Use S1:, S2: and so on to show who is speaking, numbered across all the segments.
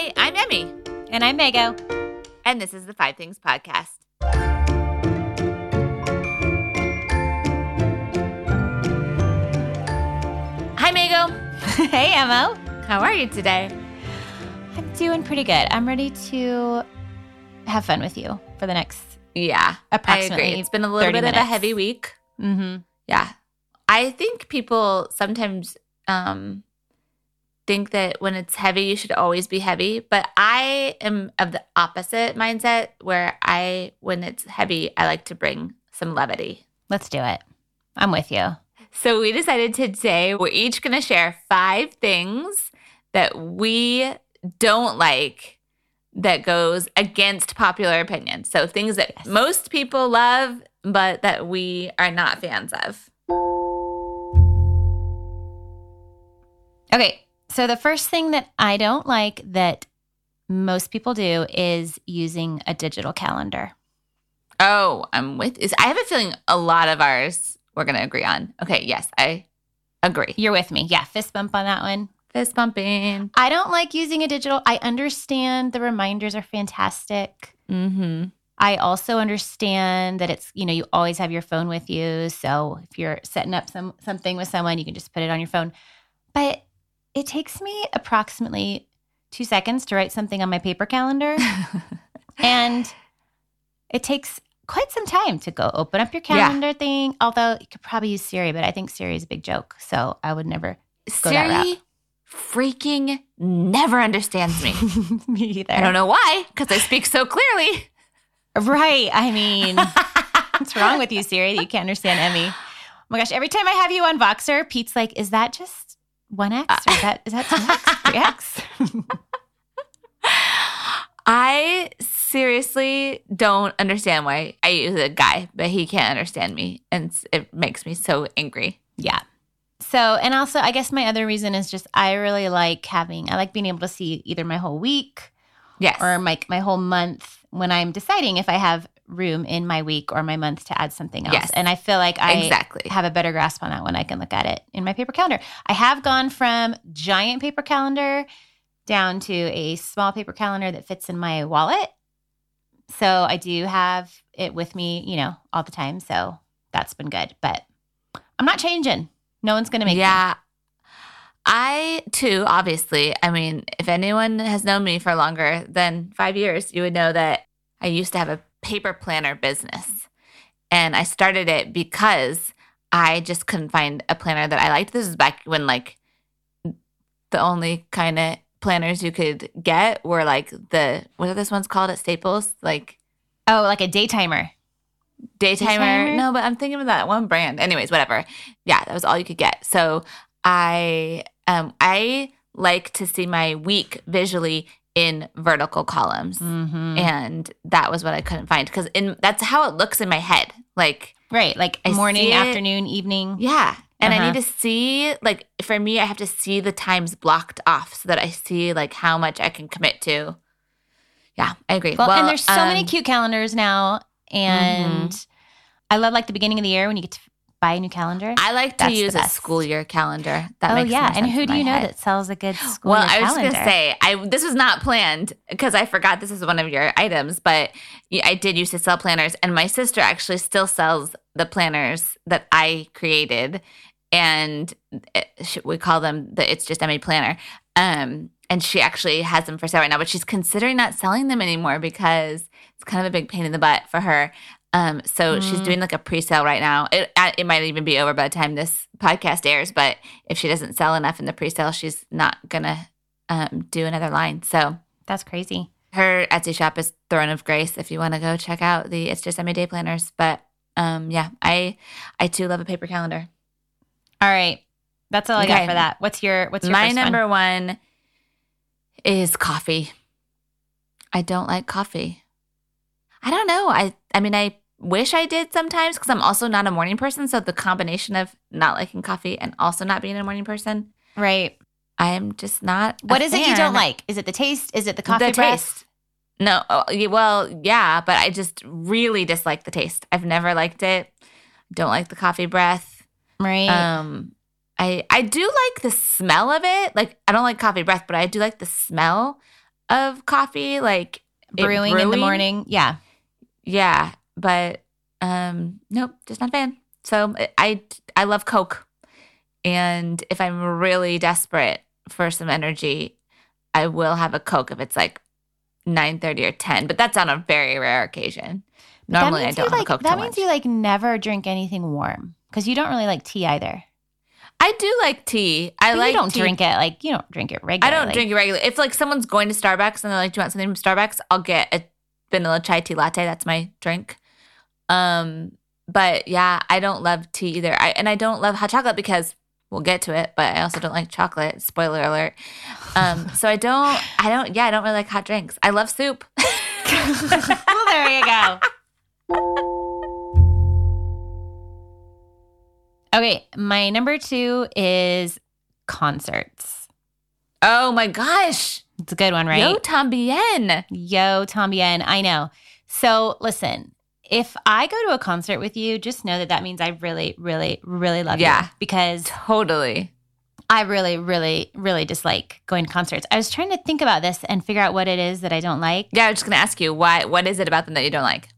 S1: Hi, I'm Emmy,
S2: And I'm Mago.
S1: and this is the Five Things Podcast. Hi, Mago.
S2: hey, Emma.
S1: How are you today?
S2: I'm doing pretty good. I'm ready to have fun with you for the next.
S1: Yeah,
S2: Approximately
S1: I agree. It's been a little
S2: 30
S1: bit of a heavy week.
S2: Mm-hmm.
S1: Yeah. I think people sometimes um, think that when it's heavy, you should always be heavy. But I am of the opposite mindset where I, when it's heavy, I like to bring some levity.
S2: Let's do it. I'm with you.
S1: So we decided today we're each going to share five things that we don't like that goes against popular opinion. So things that
S2: Yes.
S1: most people love, but that we are not fans of.
S2: Okay. So, the first thing that I don't like that most people do is using a digital calendar.
S1: Oh, I'm with. Is I have a feeling a lot of ours we're going to agree on. Okay, yes, I agree.
S2: You're with me. Yeah. Fist bump on that one.
S1: Fist bumping.
S2: I don't like using a digital. I understand the reminders are fantastic.
S1: Mm-hmm.
S2: I also understand that it's, you know, you always have your phone with you. So if you're setting up some something with someone, you can just put it on your phone. But it takes me approximately two seconds to write something on my paper calendar. and it takes quite some time to go open up your
S1: Yeah.
S2: calendar thing. Although you could probably use Siri, but I think Siri is a big joke. So I would never Go that route.
S1: Siri freaking never understands me.
S2: me either.
S1: I don't know why, because I speak so clearly.
S2: Right. I mean, what's wrong with you, Siri, that you can't understand Emmy? Oh my gosh, every time I have you on Voxer, Pete's like, is that just 1X or is that, is that 2X, 3X?
S1: I seriously don't understand why I use a guy, but he can't understand me, and it makes me so angry.
S2: yeah. So, and also, I guess my other reason is just I really like having, I like being able to see either my whole week
S1: Yes.
S2: or my, my whole month when I'm deciding if I have room in my week or my month to add something else.
S1: Yes.
S2: And I feel like I
S1: exactly.
S2: have a better grasp on that when I can look at it in my paper calendar. I have gone from giant paper calendar down to a small paper calendar that fits in my wallet. So I do have it with me, you know, all the time. So that's been good. But I'm not changing. No one's going to make me.
S1: yeah. I too, obviously, I mean, if anyone has known me for longer than five years, you would know that I used to have a paper planner business. And I started it because I just couldn't find a planner that I liked. This is back when, like, the only kind of planners you could get were like the, what are those ones called at Staples? Like,
S2: Oh, like a day timer.
S1: Daytimer.
S2: Daytimer?
S1: No, but I'm thinking of that one brand. Anyways, whatever. Yeah, that was all you could get. So I um I like to see my week visually in vertical columns.
S2: Mm-hmm.
S1: And that was what I couldn't find because in that's how it looks in my head. Like,
S2: Right. Like
S1: I
S2: morning,
S1: it.
S2: afternoon, evening.
S1: yeah. And I
S2: Uh-huh.
S1: need to see like for me, I have to see the times blocked off so that I see like how much I can commit to. Yeah, I agree.
S2: Well, and there's so many
S1: um,
S2: cute calendars now. And I love like the beginning of the year when you get to buy a new calendar.
S1: I like to use a school year calendar. That
S2: oh yeah, and who do you know
S1: head.
S2: that sells a good school
S1: calendar?
S2: Well,
S1: I was
S2: calendar?
S1: gonna say, I this was not planned because I forgot this is one of your items, but I did used to sell planners, and my sister actually still sells the planners that I created, and it, we call them the "It's Just Emmy" planner. Um, and she actually has them for sale right now, but she's considering not selling them anymore because it's kind of a big pain in the butt for her. Um, so she's
S2: Mm.
S1: doing like a pre-sale right now. It it might even be over by the time this podcast airs, but if she doesn't sell enough in the pre-sale, she's not gonna um, do another line. So
S2: That's crazy.
S1: her Etsy shop is Throne of Grace. If you want to go check out the It's Just Emmy Day planners, but um, yeah, I I too love a paper calendar.
S2: All right, that's all I got for that. What's your What's your
S1: My
S2: first one?
S1: number one is coffee. I don't like coffee. I don't know. I I mean I wish I did sometimes because I'm also not a morning person. So the combination of not liking coffee and also not being a morning person,
S2: Right.
S1: I am just not.
S2: What is it you don't like? Is it the taste? Is it the coffee
S1: the
S2: breath?
S1: taste. No, oh, well, yeah, but I just really dislike the taste. I've never liked it. Don't like the coffee breath.
S2: Right.
S1: Um, I I do like the smell of it. Like I don't like coffee breath, but I do like the smell of coffee, like it
S2: Brewing, in the morning. Yeah.
S1: Yeah, but um, nope, just not a fan. So I I love Coke, and if I'm really desperate for some energy, I will have a Coke if it's like nine thirty or ten. But that's on a very rare occasion. Normally, I don't have
S2: like,
S1: a Coke.
S2: That means
S1: lunch.
S2: you like never drink anything warm because you don't really like tea either.
S1: I do like tea. I
S2: But
S1: like
S2: you don't
S1: tea.
S2: drink it like you don't drink it regularly.
S1: I don't drink it regularly. If like someone's going to Starbucks and they're like, "Do you want something from Starbucks?" I'll get a vanilla chai tea latte. That's my drink. Um, but yeah, I don't love tea either. I and I don't love hot chocolate because we'll get to it. But I also don't like chocolate. Spoiler alert. Um, so I don't. I don't. Yeah, I don't really like hot drinks. I love soup.
S2: well, there you go. Okay, my number two is concerts.
S1: oh my gosh,
S2: It's a good one, right?
S1: yo tambien.
S2: Yo, Tambien, I know. So listen, if I go to a concert with you, just know that that means I really, really, really love
S1: Yeah.
S2: you Yeah. because
S1: Totally.
S2: I really, really, really dislike going to concerts. I was trying to think about this and figure out what it is that I don't like.
S1: Yeah, I was just gonna ask you why. What is it about them that you don't like?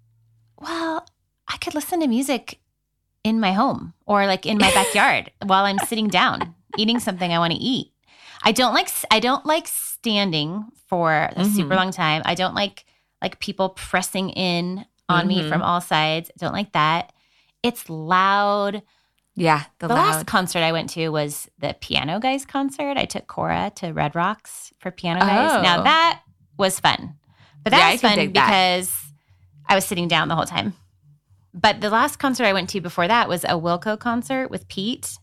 S2: Well, I could listen to music in my home or like in my backyard while I'm sitting down eating something I want to eat. I don't like I don't like standing for a
S1: Mhm.
S2: super long time. I don't like like people pressing in on me
S1: Mhm.
S2: from all sides. I don't like that. It's loud.
S1: Yeah, the,
S2: The last concert I went to was the Piano Guys concert. I took Cora to Red Rocks for Piano Guys. Now
S1: Oh.
S2: that was fun. But that
S1: Yeah,
S2: was fun
S1: dig that.
S2: because I was sitting down the whole time. But the last concert I went to before that was a Wilco concert with Pete.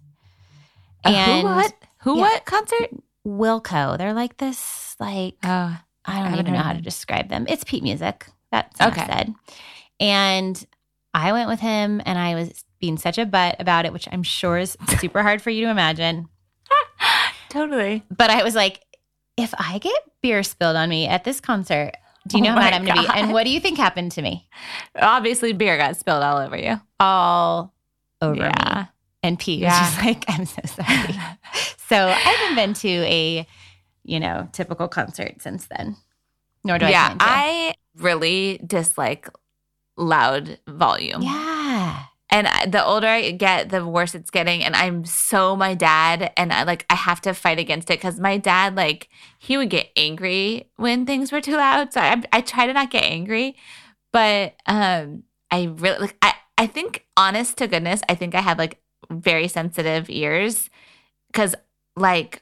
S1: A
S2: And
S1: who what? Who
S2: Yeah.
S1: what concert?
S2: Wilco, they're like this, like
S1: Oh,
S2: I don't
S1: haven't
S2: even know how to describe them. It's Pete music. That's
S1: Okay.
S2: said. And I went with him, and I was being such a butt about it, which I'm sure is super hard for you to imagine.
S1: totally.
S2: But I was like, if I get beer spilled on me at this concert, do you
S1: Oh
S2: know how mad I'm going to be? And what do you think happened to me?
S1: Obviously, beer got spilled all over you.
S2: All over me. And Pete
S1: Yeah.
S2: just like, I'm so sorry. so I haven't been to a, you know, typical concert since then. Nor do I
S1: yeah. I really dislike loud volume.
S2: yeah.
S1: And the older I get, the worse it's getting. And I'm so my dad, and I like I have to fight against it because my dad, like, he would get angry when things were too loud. So I, I try to not get angry, but um, I really like. I I think, honest to goodness, I think I have like very sensitive ears because like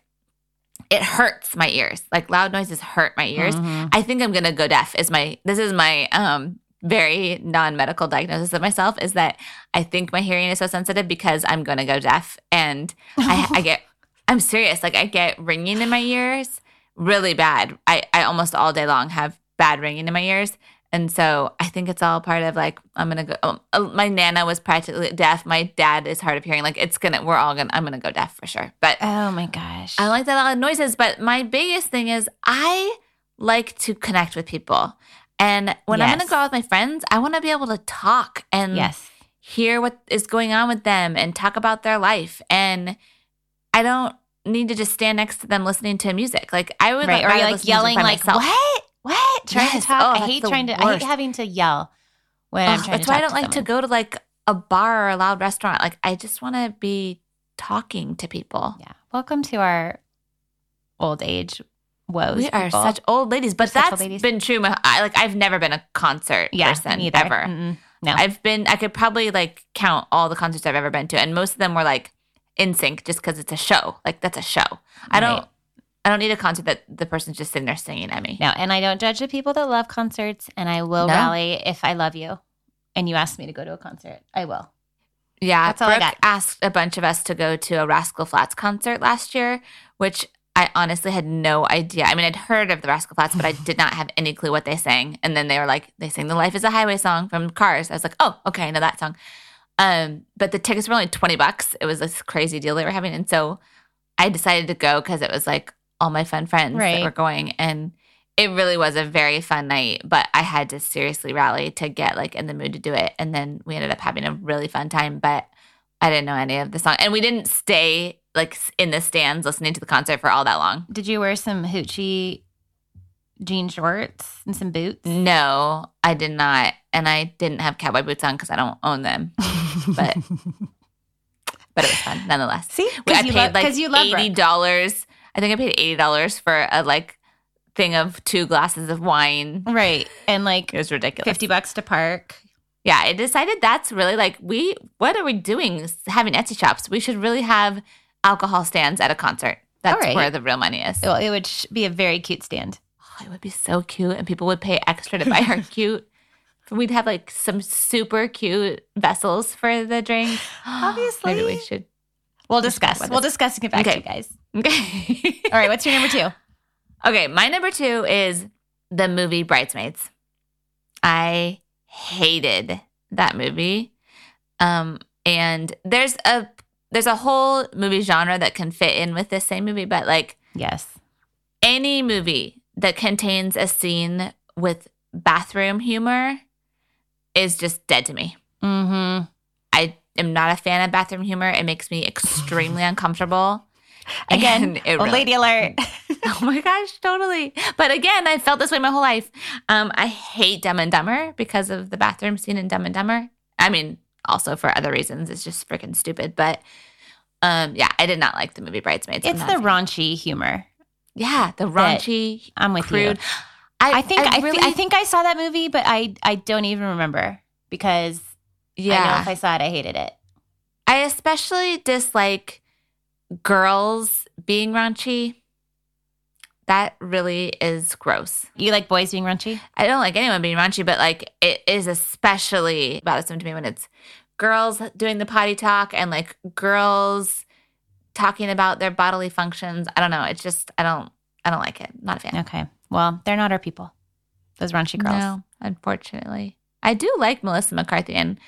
S1: it hurts my ears. Like loud noises hurt my ears.
S2: Mhm.
S1: I think I'm gonna go deaf. Is my this is my um very non-medical diagnosis of myself is that I think my hearing is so sensitive because I'm gonna go deaf and I, I get I'm serious like I get ringing in my ears really bad. I I almost all day long have bad ringing in my ears. And so I think it's all part of like I'm gonna go. Um, uh, my nana was practically deaf. My dad is hard of hearing. Like it's gonna. We're all gonna. I'm gonna go deaf for sure. But
S2: Oh my gosh.
S1: I like that loud noises, but my biggest thing is I like to connect with people. And when I'm
S2: Yes.
S1: going to go out with my friends, I want to be able to talk and
S2: yes.
S1: hear what is going on with them and talk about their life. And I don't need to just stand next to them listening to music. Like I would
S2: Right. Or like
S1: to music
S2: yelling like,
S1: myself.
S2: what? What? Trying
S1: Yes.
S2: to talk.
S1: Oh,
S2: I hate trying to, I hate having to yell when I'm trying
S1: that's
S2: to
S1: why I don't like to go to like a bar or a loud restaurant. Like I just want to be talking to people.
S2: Yeah. Welcome to our old age woes.
S1: We are
S2: people.
S1: such old ladies, but
S2: We're
S1: that's
S2: ladies.
S1: been true. I like I've never been a concert
S2: yeah,
S1: person
S2: neither.
S1: ever.
S2: Mm-mm. No.
S1: I've been I could probably like count all the concerts I've ever been to, and most of them were like NSYNC, just because it's a show. Like that's a show. I don't. I don't need a concert that the person's just sitting there singing at me.
S2: No, and I don't judge the people that love concerts, and I will
S1: No.
S2: rally if I love you and you ask me to go to a concert. I will.
S1: Yeah,
S2: That's all I
S1: Brooke
S2: got.
S1: asked a bunch of us to go to a Rascal Flatts concert last year, which I honestly had no idea. I mean, I'd heard of the Rascal Flatts, but I did not have any clue what they sang. And then they were like, they sing the "Life Is a Highway" song from Cars. I was like, oh, okay, I know that song. Um, but the tickets were only twenty bucks. It was this crazy deal they were having, and so I decided to go because it was like all my fun friends
S2: Right.
S1: that were going, and it really was a very fun night. But I had to seriously rally to get like in the mood to do it, and then we ended up having a really fun time. But I didn't know any of the song, and we didn't stay like in the stands listening to the concert for all that long.
S2: Did you wear some hoochie jean shorts and some boots?
S1: No, I did not. And I didn't have cowboy boots on because I don't own them. But but it was fun nonetheless.
S2: See,
S1: I
S2: because you,
S1: paid
S2: love,
S1: like
S2: you love
S1: eighty dollars. I think I paid eighty dollars for a like thing of two glasses of wine.
S2: right? And like
S1: It was ridiculous.
S2: fifty bucks to park.
S1: Yeah, I decided that's really like we. What are we doing? Having Etsy shops. We should really have alcohol stands at a concert. That's
S2: right.
S1: where the real money is.
S2: Well, it would be a very cute stand.
S1: Oh, it would be so cute, and people would pay extra to buy our cute. We'd have like some super cute vessels for the drink.
S2: Obviously.
S1: maybe we should.
S2: We'll discuss. We'll discuss and get back to you guys.
S1: Okay.
S2: All right, what's your number two?
S1: Okay, my number two is the movie Bridesmaids. I hated that movie. Um, and there's a there's a whole movie genre that can fit in with this same movie, but like
S2: Yes.
S1: any movie that contains a scene with bathroom humor is just dead to me.
S2: Mm-hmm.
S1: I am not a fan of bathroom humor. It makes me extremely uncomfortable.
S2: Again, old
S1: really-
S2: lady alert.
S1: Oh my gosh, totally. But again, I felt this way my whole life. Um, I hate Dumb and Dumber because of the bathroom scene in Dumb and Dumber. I mean, also for other reasons, it's just freaking stupid. But um, yeah, I did not like the movie Bridesmaids.
S2: It's the raunchy humor.
S1: yeah, the raunchy,
S2: I'm with
S1: crude.
S2: you. I think I,
S1: really,
S2: I think I saw that movie, but I I don't even remember because I know
S1: yeah.
S2: if I saw it, I hated it.
S1: I especially dislike girls being raunchy. That really is gross.
S2: You like boys being raunchy?
S1: I don't like anyone being raunchy, but like it is especially bothersome to me when it's girls doing the potty talk and like girls talking about their bodily functions. I don't know. It's just I don't I don't like it. Not a fan.
S2: Okay. Well, they're not our people. Those raunchy girls.
S1: No, unfortunately. I do like Melissa McCarthy and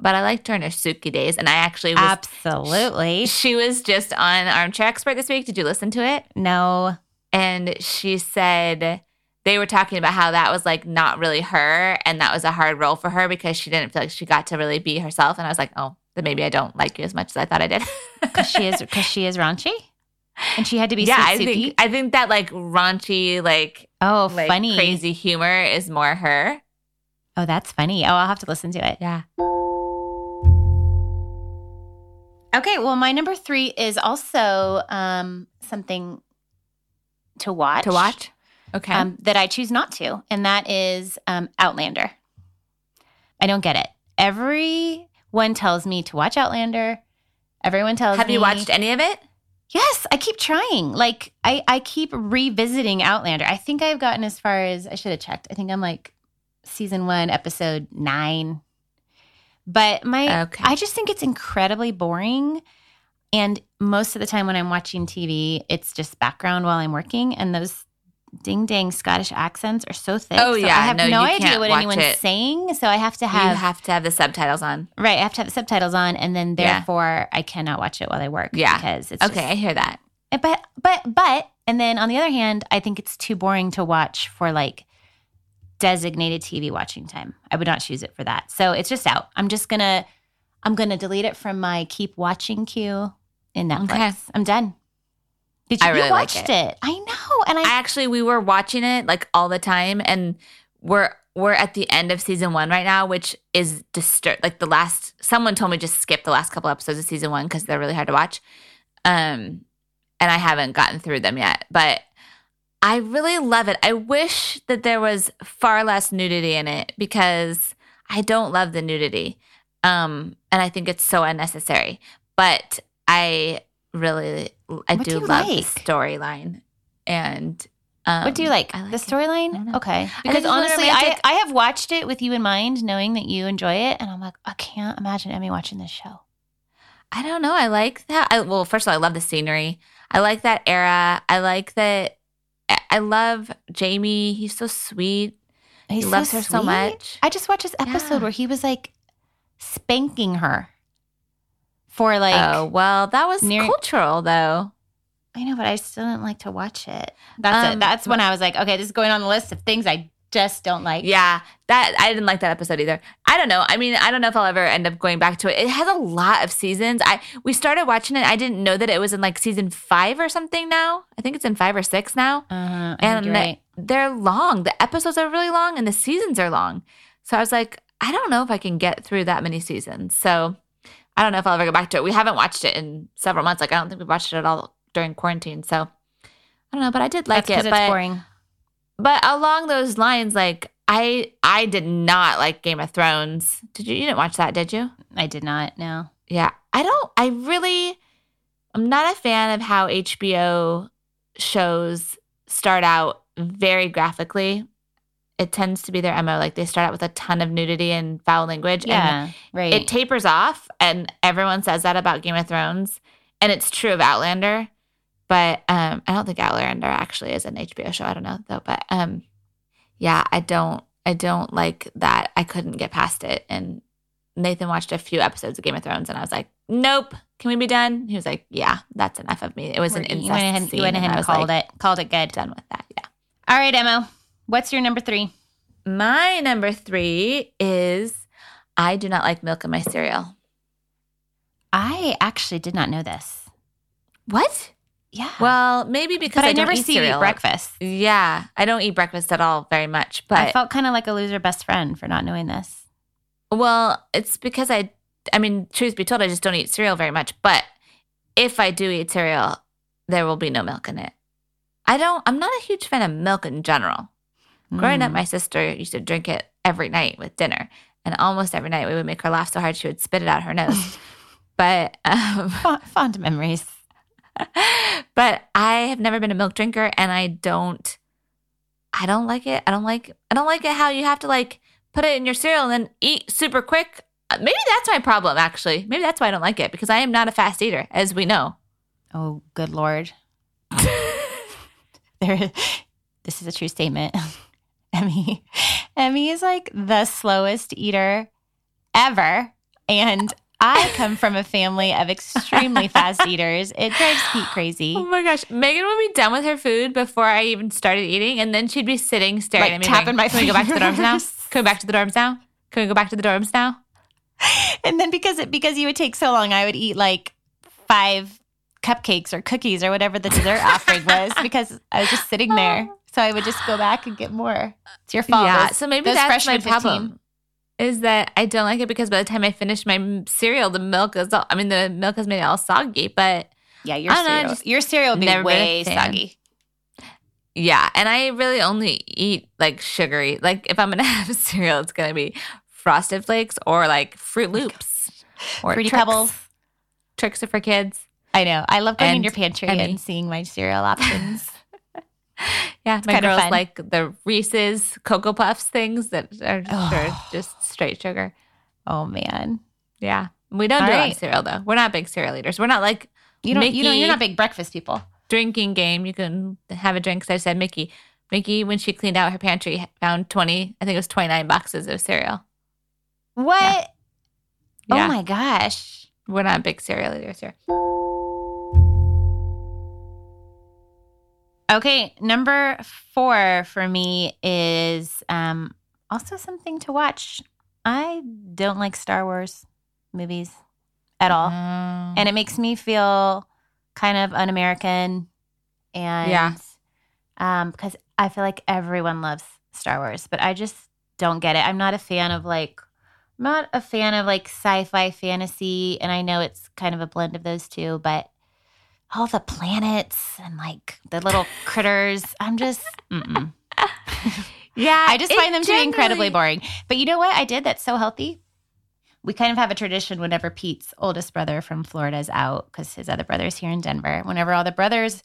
S1: but I liked her in her Sookie days and I actually was
S2: Absolutely.
S1: she was just on Armchair Expert this week. Did you listen to it?
S2: No.
S1: and she said they were talking about how that was like not really her and that was a hard role for her because she didn't feel like she got to really be herself and i was like oh then maybe i don't like you as much as i thought i did
S2: Because she is because she is raunchy? And she had to be
S1: yeah i think i think that like raunchy like
S2: Oh,
S1: like
S2: funny.
S1: crazy humor is more her
S2: Oh, that's funny. Oh, I'll have to listen to it.
S1: yeah
S2: Okay, well, my number three is also um, something to watch.
S1: to watch okay
S2: um, that I choose not to, and that is um, Outlander. I don't get it. Everyone tells me to watch Outlander. Everyone tells
S1: have
S2: me.
S1: you watched any of it
S2: Yes, I keep trying. Like I, I keep revisiting Outlander. I think I've gotten as far as I should have checked. I think I'm like season one, episode nine. But my
S1: Okay.
S2: I just think it's incredibly boring. And most of the time when I'm watching TV, it's just background while I'm working. And those ding dang Scottish accents are so thick.
S1: Oh,
S2: So
S1: yeah.
S2: I have
S1: No,
S2: no, idea what anyone's
S1: it.
S2: saying. So I have to have
S1: you
S2: have,
S1: to have the subtitles on
S2: right. I have to have the subtitles on, and then
S1: Yeah.
S2: therefore I cannot watch it while I work.
S1: Yeah.
S2: because it's
S1: okay
S2: just-
S1: i hear that
S2: but but but and then on the other hand i think it's too boring to watch for like designated tv watching time i would not choose it for that so it's just out i'm just gonna i'm gonna delete it from my keep watching queue in netflix
S1: Okay.
S2: i'm done did you,
S1: I really
S2: you
S1: like
S2: watched it. i know and i,
S1: I actually we were watching it like all the time and we're we're at the end of season one right now, which is disturb like the last someone told me just skip the last couple episodes of season one because they're really hard to watch. Um and I haven't gotten through them yet. But I really love it. I wish that there was far less nudity in it because I don't love the nudity. Um and I think it's so unnecessary. But I really I
S2: What
S1: do,
S2: do
S1: love
S2: like?
S1: the storyline. And um,
S2: what do you like,
S1: like
S2: the storyline okay because
S1: more
S2: honestly I. I have watched it with you in mind knowing that you enjoy it and i'm like i can't imagine emmy watching this show
S1: I don't know. I like that. I, well, first of all, I love the scenery. I like that era. I like that. I- love Jamie. He's so sweet.
S2: He's
S1: he loves her so much.
S2: I just watched this episode
S1: Yeah.
S2: where he was like spanking her for like
S1: oh well, that was
S2: near-
S1: cultural though.
S2: I know, but I still didn't like to watch it. That's
S1: Um,
S2: it. That's when I was like, okay, this is going on the list of things I just don't like.
S1: Yeah, that I didn't like that episode either. I don't know. I mean, I don't know if I'll ever end up going back to it. It has a lot of seasons. I we started watching it. I didn't know that it was in like season five or something now. I think it's in five or six now.
S2: Uh-huh, think
S1: And
S2: right.
S1: they're long. The episodes are really long and the seasons are long. So I was like, I don't know if I can get through that many seasons. So I don't know if I'll ever go back to it. We haven't watched it in several months. Like I don't think we watched it at all during quarantine. So I don't know, but I did like
S2: That's
S1: it.
S2: it's
S1: But
S2: boring.
S1: but along those lines, like I I did not like Game of Thrones. Did you? You didn't watch that, did you?
S2: I did not. No.
S1: Yeah, I don't. I really, I'm not a fan of how HBO shows start out very graphically. It tends to be their mo. Like they start out with a ton of nudity and foul language, and
S2: Yeah. Right.
S1: it tapers off. And everyone says that about Game of Thrones, and it's true of Outlander. But um, I don't think Outlander actually is an HBO show. I don't know though. But um, yeah, I don't. I don't like that. I couldn't get past it. And Nathan watched a few episodes of Game of Thrones, and I was like, "Nope, can we be done?" He was like, "Yeah, that's enough of me." It was an
S2: you
S1: incest
S2: went ahead,
S1: scene,
S2: you went ahead
S1: I
S2: and called
S1: like,
S2: it. Called it good.
S1: Done with that. Yeah.
S2: All right, Emma. What's your number three?
S1: My number three is I do not like milk in my cereal.
S2: I actually did not know this.
S1: What?
S2: Yeah.
S1: Well, maybe because
S2: but I,
S1: I,
S2: never
S1: eat
S2: see you eat
S1: cereal.
S2: breakfast.
S1: Yeah, I don't eat breakfast at all very much. But I
S2: felt kind of like a loser best friend for not knowing this.
S1: well, it's because I. I mean, truth be told, I just don't eat cereal very much. But if I do eat cereal, there will be no milk in it. I don't. I'm not a huge fan of milk in general. Growing up,
S2: Mm.
S1: my sister used to drink it every night with dinner, and almost every night we would make her laugh so hard she would spit it out her nose. but um,
S2: Fond, fond memories.
S1: but I have never been a milk drinker and I don't I don't like it. I don't like I don't like it how you have to like put it in your cereal and then eat super quick. Uh, Maybe that's my problem actually. Maybe that's why I don't like it because I am not a fast eater as we know.
S2: Oh, good lord. there, this is a true statement. Emmy, Emmy is like the slowest eater ever, and I come from a family of extremely fast eaters. It drives Pete crazy.
S1: Oh my gosh. Megan would be done with her food before I even started eating and then she'd be sitting staring
S2: Like
S1: at me
S2: tapping
S1: going,
S2: my
S1: Can we go back to the dorms now? Can we go back to the dorms now? Can we go back to the dorms now?
S2: And then because it because you would take so long, I would eat like five cupcakes or cookies or whatever the dessert offering was because I was just sitting there. Oh. So I would just go back and get more. It's your fault.
S1: Yeah,
S2: Those-
S1: so maybe that's my
S2: freshmen 15.
S1: Is that I don't like it because by the time I finish my cereal, the milk is all, I mean, the milk has made it all soggy. But
S2: Yeah, your
S1: know,
S2: cereal.
S1: just
S2: your cereal would be way soggy.
S1: yeah, and I really only eat like sugary. Like if I'm gonna have a cereal, it's gonna be Frosted Flakes or like Fruit oh Loops or
S2: Fruity
S1: Trix.
S2: Pebbles.
S1: Tricks are for kids.
S2: I know. I love going in your pantry
S1: Emmy.
S2: and seeing my cereal options.
S1: Yeah, my
S2: kinda
S1: girls
S2: fun.
S1: like the Reese's Cocoa Puffs things that are just,
S2: Oh.
S1: just straight sugar.
S2: oh man,
S1: Yeah, we don't
S2: All
S1: do
S2: right.
S1: cereal though. We're not big cereal eaters. We're not like
S2: you don't. you don't. You're not big breakfast people.
S1: drinking game. You can have a drink. So I said, Mickey, Mickey, when she cleaned out her pantry, found 20, I think it was 29 boxes of cereal.
S2: What?
S1: Yeah.
S2: Oh my gosh.
S1: We're not big cereal eaters here.
S2: Okay, number four for me is um, also something to watch. I don't like Star Wars movies at all.
S1: Um,
S2: and it makes me feel kind of un-American, and
S1: Yeah.
S2: um, because I feel like everyone loves Star Wars, but I just don't get it. I'm not a fan of like, I'm not a fan of like sci-fi fantasy, and I know it's kind of a blend of those two, but all the planets and like the little critters, I'm just,
S1: yeah,
S2: I just find them to be incredibly boring. But you know what I did that's so healthy? We kind of have a tradition whenever Pete's oldest brother from Florida is out, because his other brother's here in Denver. Whenever all the brothers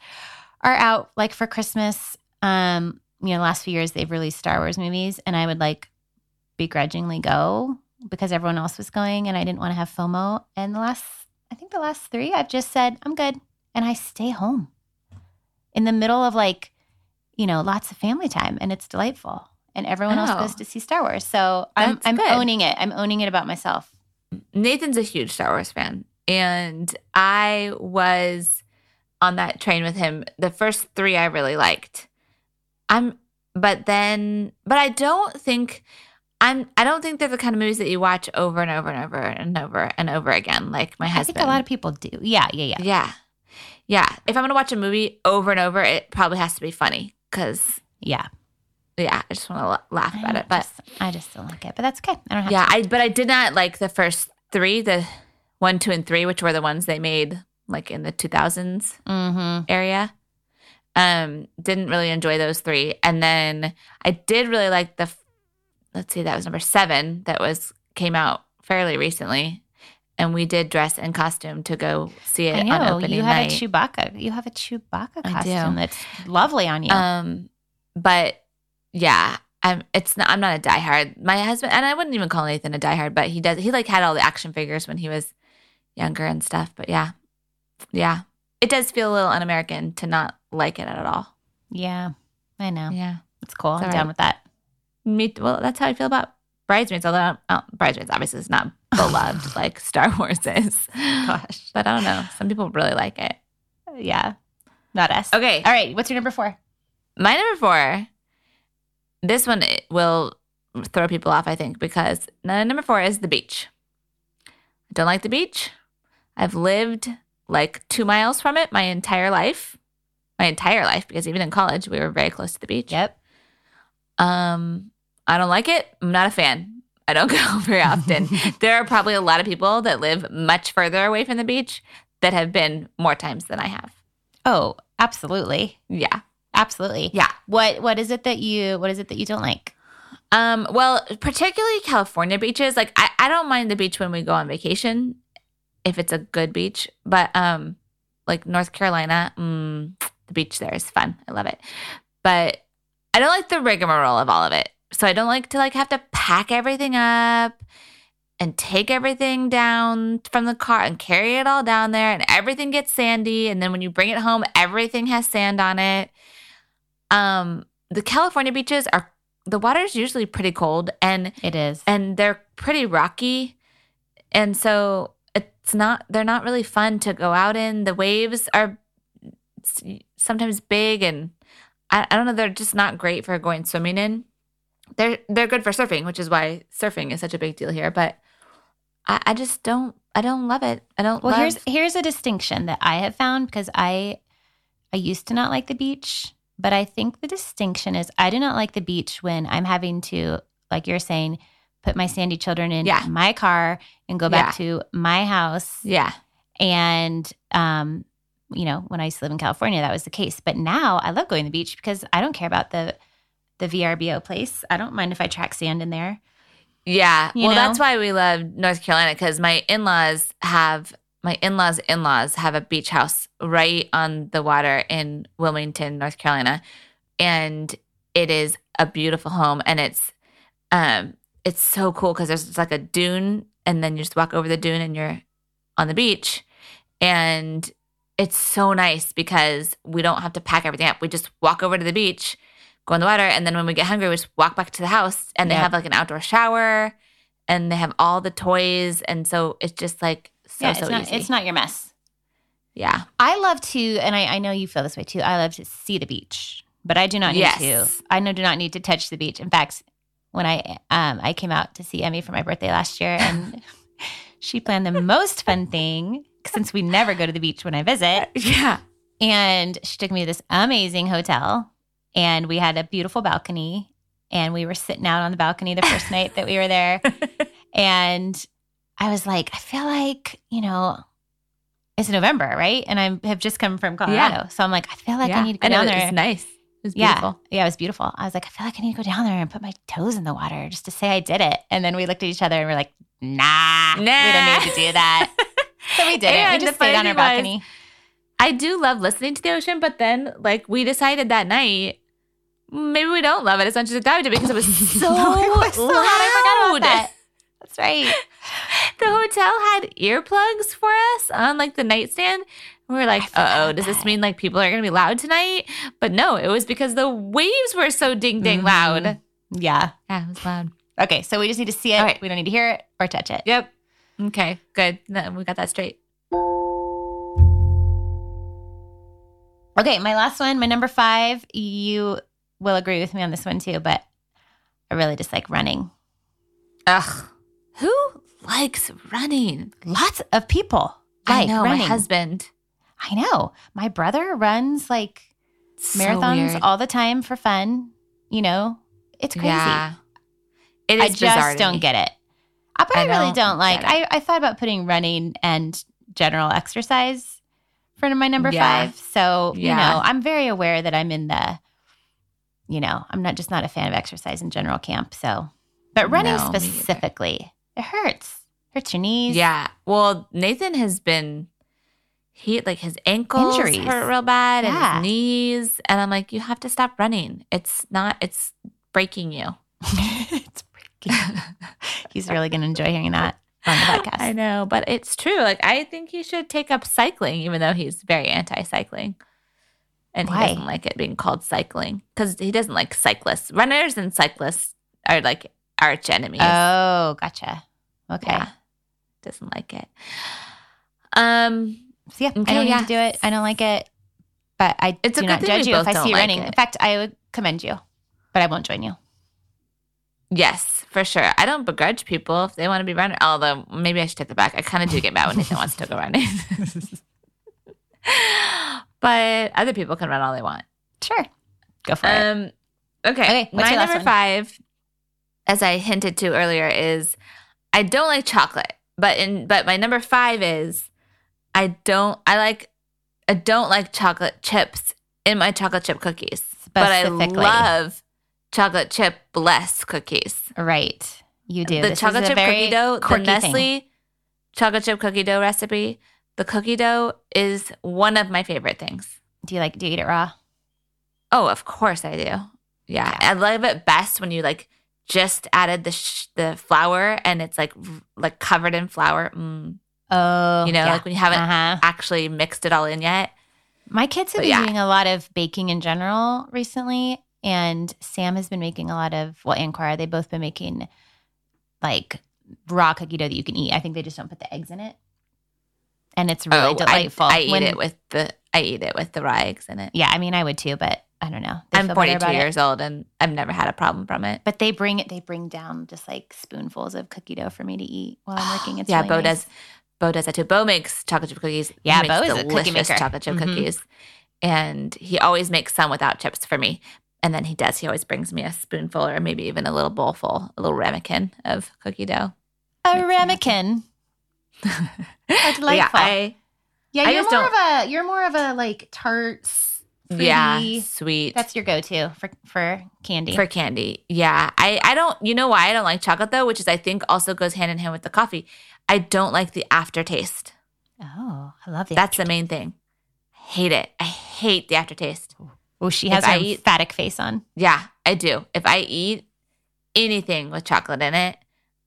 S2: are out, like for Christmas, um, you know, last few years they've released Star Wars movies, and I would like begrudgingly go because everyone else was going, and I didn't want to have FOMO. And the last, I think the last three, I've just said I'm good, and I stay home in the middle of like you know, lots of family time and it's delightful. And everyone else
S1: Oh.
S2: goes to see Star Wars. So I'm, I'm
S1: good.
S2: owning it. I'm owning it about myself.
S1: Nathan's a huge Star Wars fan, and I was on that train with him. The first three I really liked. I'm, but then, but I don't think I'm. I don't think they're the kind of movies that you watch over and over and over and over and over again. Like my husband.
S2: I think a lot of people do. Yeah, yeah, yeah.
S1: yeah, yeah. If I'm gonna watch a movie over and over, it probably has to be funny because
S2: Yeah.
S1: yeah, I just want to laugh about it. But
S2: just, I just don't like it, but that's okay. I don't have
S1: yeah,
S2: to.
S1: I but I did not like the first three, the one, two, and three, which were the ones they made like in the two thousands
S2: Mm-hmm.
S1: area. Um, didn't really enjoy those three, and then I did really like the. Let's see, that was number seven. That was came out fairly recently, and we did dress in costume to go see it
S2: I
S1: on
S2: know
S1: opening
S2: you have
S1: night.
S2: a Chewbacca. You have a Chewbacca costume that's lovely on you.
S1: Um, but yeah, I'm. It's not. I'm not a diehard. My husband and I wouldn't even call Nathan a diehard, but he does. He like had all the action figures when he was younger and stuff. But yeah, yeah, it does feel a little un-American to not like it at all.
S2: yeah, I know.
S1: Yeah,
S2: It's cool.
S1: It's
S2: I'm
S1: all
S2: down with that.
S1: me. Well, that's how I feel about Bridesmaids. Although uh, Bridesmaids obviously is not beloved like Star Wars is.
S2: Gosh.
S1: but I don't know. Some people really like it.
S2: Yeah, not us.
S1: Okay,
S2: All right. What's your number four?
S1: My number four, this one will throw people off, I think, because number four is the beach. I don't like the beach. I've lived like two miles from it my entire life. My entire life, because even in college, we were very close to the beach.
S2: Yep.
S1: Um, I don't like it. I'm not a fan. I don't go very often. there are probably a lot of people that live much further away from the beach that have been more times than I have.
S2: Oh, absolutely,
S1: Yeah.
S2: absolutely.
S1: Yeah.
S2: What What is it that you What is it that you don't like?
S1: Um, well, particularly California beaches. Like I, I don't mind the beach when we go on vacation if it's a good beach. But um like North Carolina, mm, the beach there is fun. I love it. But I don't like the rigmarole of all of it. So I don't like to like have to pack everything up and take everything down from the car and carry it all down there and everything gets sandy and then when you bring it home everything has sand on it. Um the California beaches are the water's usually pretty cold and
S2: It is.
S1: and they're pretty rocky and so it's not they're not really fun to go out in the waves are sometimes big and I, I don't know they're just not great for going swimming in they're they're good for surfing which is why surfing is such a big deal here but i, I just don't i don't love it i don't
S2: Well,
S1: love,
S2: here's here's a distinction that I have found because I I used to not like the beach, but I think the distinction is I do not like the beach when I'm having to, like you're saying, put my sandy children in
S1: Yeah.
S2: my car and go back to my house.
S1: yeah
S2: And um, you know, when I used to live in California, that was the case. But now I love going to the beach because I don't care about the the VRBO place. I don't mind if I track sand in there.
S1: Yeah.
S2: You
S1: well,
S2: know?
S1: that's why we love North Carolina because my in laws have, my in laws' in laws have a beach house right on the water in Wilmington, North Carolina. And it is a beautiful home. And it's, um, it's so cool because there's like a dune and then you just walk over the dune and you're on the beach. And it's so nice because we don't have to pack everything up. We just walk over to the beach, go in the water, and then when we get hungry, we just walk back to the house. And they
S2: Yep.
S1: have like an outdoor shower, and they have all the toys, and so it's just like so
S2: yeah,
S1: so
S2: it's not
S1: easy.
S2: it's not your mess.
S1: yeah,
S2: I love to, and I, I know you feel this way too. I love to see the beach, but I do not need
S1: Yes.
S2: to. I know do not need to touch the beach. In fact, when I um I came out to see Emmy for my birthday last year, and she planned the most fun thing since we never go to the beach when I visit,
S1: yeah,
S2: and she took me to this amazing hotel, and we had a beautiful balcony, and we were sitting out on the balcony the first night that we were there, and I was like, I feel like you know. It's November, right? And I have just come from Colorado. So I'm like, I feel like
S1: yeah.
S2: I need to go
S1: And
S2: down
S1: was
S2: there.
S1: nice. It was beautiful.
S2: Yeah, it was beautiful. I was like, I feel like I need to go down there and put my toes in the water just to say I did it. And then we looked at each other and we're like, nah,
S1: nah.
S2: we don't need to do that. so we did it. We just stayed on our
S1: thing was-
S2: balcony.
S1: I do love listening to the ocean, but then like we decided that night. Maybe we don't love it as much as I thought we did because it was so
S2: it was so
S1: loud.
S2: loud. I forgot about that. That's right.
S1: The hotel had earplugs for us on like the nightstand. We were like, uh oh, does this mean like people are going to be loud tonight? But no, it was because the waves were so ding ding loud.
S2: Mhm. Yeah.
S1: Yeah, it was loud.
S2: Okay. So we just need to see it.
S1: Right.
S2: We don't need to hear it or touch it.
S1: Yep. Okay, good. We got that straight.
S2: Okay. My last one, my number five, you will agree with me on this one too, but I really just like running.
S1: Ugh. Who likes running?
S2: Lots of people
S1: I know,
S2: running.
S1: my husband.
S2: I know. My brother runs like
S1: So
S2: marathons
S1: weird.
S2: all the time for fun, you know, It's crazy.
S1: Yeah. It
S2: I
S1: is bizarre
S2: just don't get it. But I,
S1: I
S2: really
S1: don't
S2: don't like. I, I thought about putting running and general exercise for my number
S1: Yeah.
S2: five. So you know, I'm very aware that I'm in the. You know, I'm not just not a fan of exercise in general camp. So, but running
S1: No,
S2: specifically, it hurts. Hurts your knees.
S1: Yeah. Well, Nathan has been he like his ankles
S2: Injuries.
S1: hurt real bad and his knees, and I'm like, you have to stop running. It's not. It's breaking you.
S2: it's breaking. He's really going to enjoy hearing that on the podcast.
S1: I know, but it's true. Like I think he should take up cycling, even though he's very anti-cycling, and
S2: Why?
S1: he doesn't like it being called cycling because he doesn't like cyclists. Runners and cyclists are like arch enemies.
S2: Oh, gotcha. Okay.
S1: Yeah, doesn't like it. Um,
S2: So yeah, I
S1: Okay,
S2: don't
S1: yeah.
S2: need to do it. I don't like it, but I
S1: It's a
S2: do
S1: good
S2: not judge you if I see you
S1: like
S2: running.
S1: it.
S2: In fact, I would commend you, but I won't join you.
S1: Yes, for sure. I don't begrudge people if they want to be running. Although maybe I should take that back. I kind of do get mad when Nathan wants to go running. but other people can run all they want.
S2: Sure, go for it.
S1: Um, okay.
S2: Okay,
S1: My number
S2: one?
S1: five, as I hinted to earlier, is I don't like chocolate. But in but my number five is I don't I like I don't like chocolate chips in my chocolate chip cookies. But I love chocolate chip bless cookies.
S2: Right, you do.
S1: the
S2: This is
S1: chocolate
S2: a
S1: chip
S2: very
S1: cookie dough, the Nestle
S2: thing.
S1: chocolate chip cookie dough recipe. The cookie dough is one of my favorite things.
S2: Do you like? Do you eat it raw?
S1: Oh, of course I do. Yeah,
S2: Yeah.
S1: I love it best when you like just added the sh- the flour and it's like like covered in flour. Mm.
S2: Oh,
S1: You know,
S2: yeah.
S1: like when you haven't
S2: uh-huh.
S1: actually mixed it all in yet.
S2: My kids have
S1: But
S2: been
S1: yeah.
S2: doing a lot of baking in general recently, and Sam has been making a lot of well, and they've both been making like raw cookie dough that you can eat. I think they just don't put the eggs in it, and it's really
S1: oh,
S2: delightful.
S1: I, I eat
S2: When-
S1: it with the I eat it with the raw eggs in it.
S2: Yeah, I mean, I would too, but I don't know. They
S1: I'm 42
S2: about it.
S1: years old and I've never had a problem from it.
S2: But they bring it. They bring down just like spoonfuls of cookie dough for me to eat while I'm working. It's
S1: yeah,
S2: really
S1: Bo
S2: nice.
S1: does. Bo does that too. Bo makes chocolate chip cookies.
S2: Yeah,
S1: makes
S2: Bo is a cookie maker.
S1: chocolate chip
S2: Mhm.
S1: cookies, and he always makes some without chips for me. And then he does. He always brings me a spoonful or maybe even a little bowl full, a little ramekin of cookie dough.
S2: a
S1: Makes me happy.
S2: ramekin.
S1: Yeah. I,
S2: Yeah,
S1: I
S2: you're
S1: just
S2: more of a you're more of a like tart.
S1: yeah, sweet.
S2: That's your go-to for for candy.
S1: for candy. Yeah. I, I don't, you know why I don't like chocolate though, which is I think also goes hand in hand with the coffee. I don't like the aftertaste.
S2: oh, I love the.
S1: That's the main thing. Hate it. I hate the aftertaste.
S2: Oh, she
S1: if
S2: has her
S1: I eat-
S2: face on.
S1: Yeah, I do. If I eat anything with chocolate in it,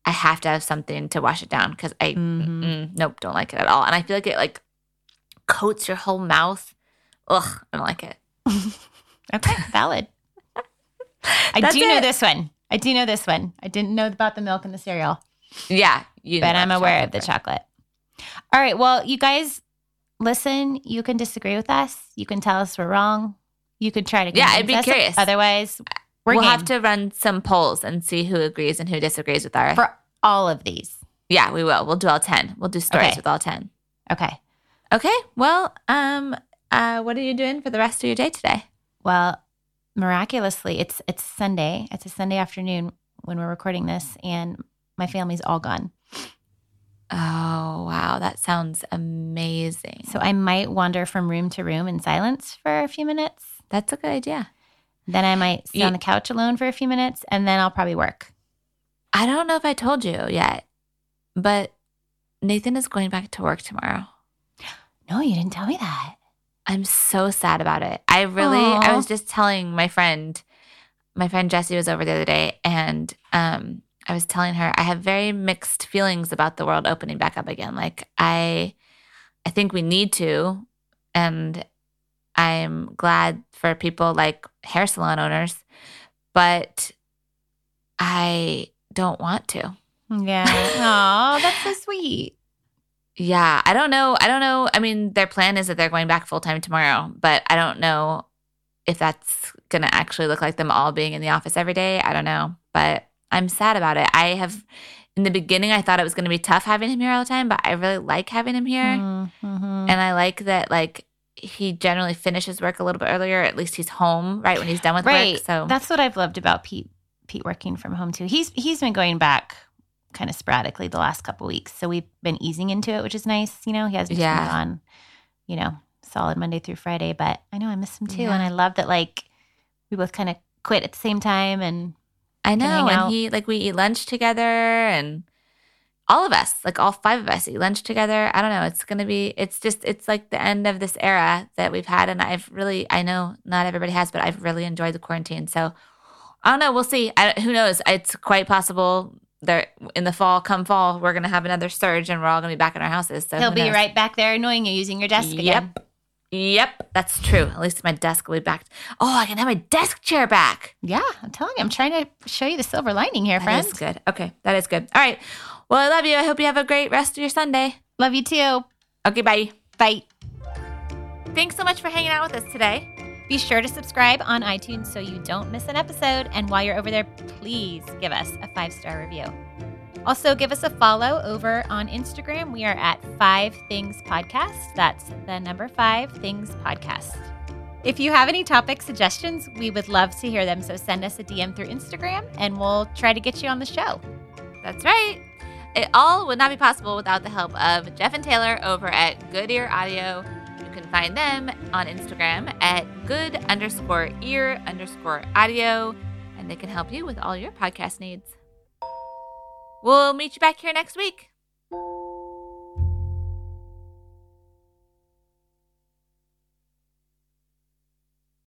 S1: I have to have something to wash it down because I,
S2: Mhm.
S1: mm, nope, don't like it at all. And I feel like it like coats your whole mouth. Ugh, I don't like it.
S2: Okay, valid. I
S1: That's
S2: do know this one. I do know this one. I didn't know about the milk and the cereal,
S1: Yeah, you
S2: but I'm aware of the
S1: chocolate.
S2: All right. Well, you guys listen. You can disagree with us. You can tell us we're wrong. You could try to.
S1: Yeah, I'd be
S2: us.
S1: curious.
S2: Otherwise,
S1: we'll
S2: game
S1: have to run some polls and see who agrees and who disagrees with our.
S2: for all of these.
S1: yeah, we will. We'll do all ten. We'll do stories
S2: Okay.
S1: with all ten.
S2: Okay.
S1: Okay. Well, um, uh, what are you doing for the rest of your day today?
S2: Well, miraculously, it's it's Sunday. It's a Sunday afternoon when we're recording this, and my family's all gone.
S1: Oh wow, that sounds amazing.
S2: So I might wander from room to room in silence for a few minutes.
S1: That's a good idea.
S2: Then I might sit
S1: You-
S2: on the couch alone for a few minutes, and then I'll probably work.
S1: I don't know if I told you yet, but Nathan is going back to work tomorrow.
S2: No, you didn't tell me that.
S1: I'm so sad about it. I really, I was just telling my friend, my friend Jessie was over the other day, and um, I was telling her I have very mixed feelings about the world opening back up again. Like I, I think we need to, and I'm glad for people like hair salon owners, but I don't want to.
S2: Yeah. Oh, that's so sweet.
S1: Yeah, I don't know. I don't know. I mean, their plan is that they're going back full time tomorrow, but I don't know if that's going to actually look like them all being in the office every day. I don't know, but I'm sad about it. I have, in the beginning, I thought it was going to be tough having him here all the time, but I really like having him here.
S2: Mhm.
S1: And I like that, like, he generally finishes work a little bit earlier. At least he's home right when he's done with
S2: Right.
S1: work. So,
S2: That's what I've loved about Pete. Pete working from home too. He's he's been going back kind of sporadically the last couple weeks, so we've been easing into it, which is nice. You know, he has just
S1: Yeah.
S2: been on, you know, solid Monday through Friday. But I know I miss him too,
S1: Yeah.
S2: and I love that like we both kind of quit at the same time, and
S1: I know. And he like we eat lunch together and all of us, like all five of us eat lunch together. I don't know. It's gonna be it's just it's like the end of this era that we've had and I've really I know not everybody has, but I've really enjoyed the quarantine. So I don't know, we'll see. I, who knows? It's quite possible there in the fall, come fall, we're gonna have another surge and we're all gonna be back in our houses. So
S2: he'll be
S1: knows?
S2: right back there annoying you using your desk again.
S1: Yep. Yep, that's true. At least my desk will be back. Oh, I can have my desk chair back.
S2: Yeah, I'm telling you, I'm trying to show you the silver lining here,
S1: That
S2: friend.
S1: is good. Okay, that is good. All right. Well, I love you. I hope you have a great rest of your Sunday.
S2: Love you too.
S1: Okay, bye.
S2: Bye.
S1: Thanks so much for hanging out with us today.
S2: Be sure to subscribe on iTunes so you don't miss an episode. And while you're over there, please give us a five star review. Also, give us a follow over on Instagram. We are at Five Things Podcast. That's the number Five Things Podcast. If you have any topic suggestions, we would love to hear them. So send us a DM through Instagram and we'll try to get you on the show.
S1: That's right. It all would not be possible without the help of Jeff and Taylor over at Good Ear Audio. You can find them on Instagram at good underscore ear underscore audio, and they can help you with all your podcast needs. We'll meet you back here next week.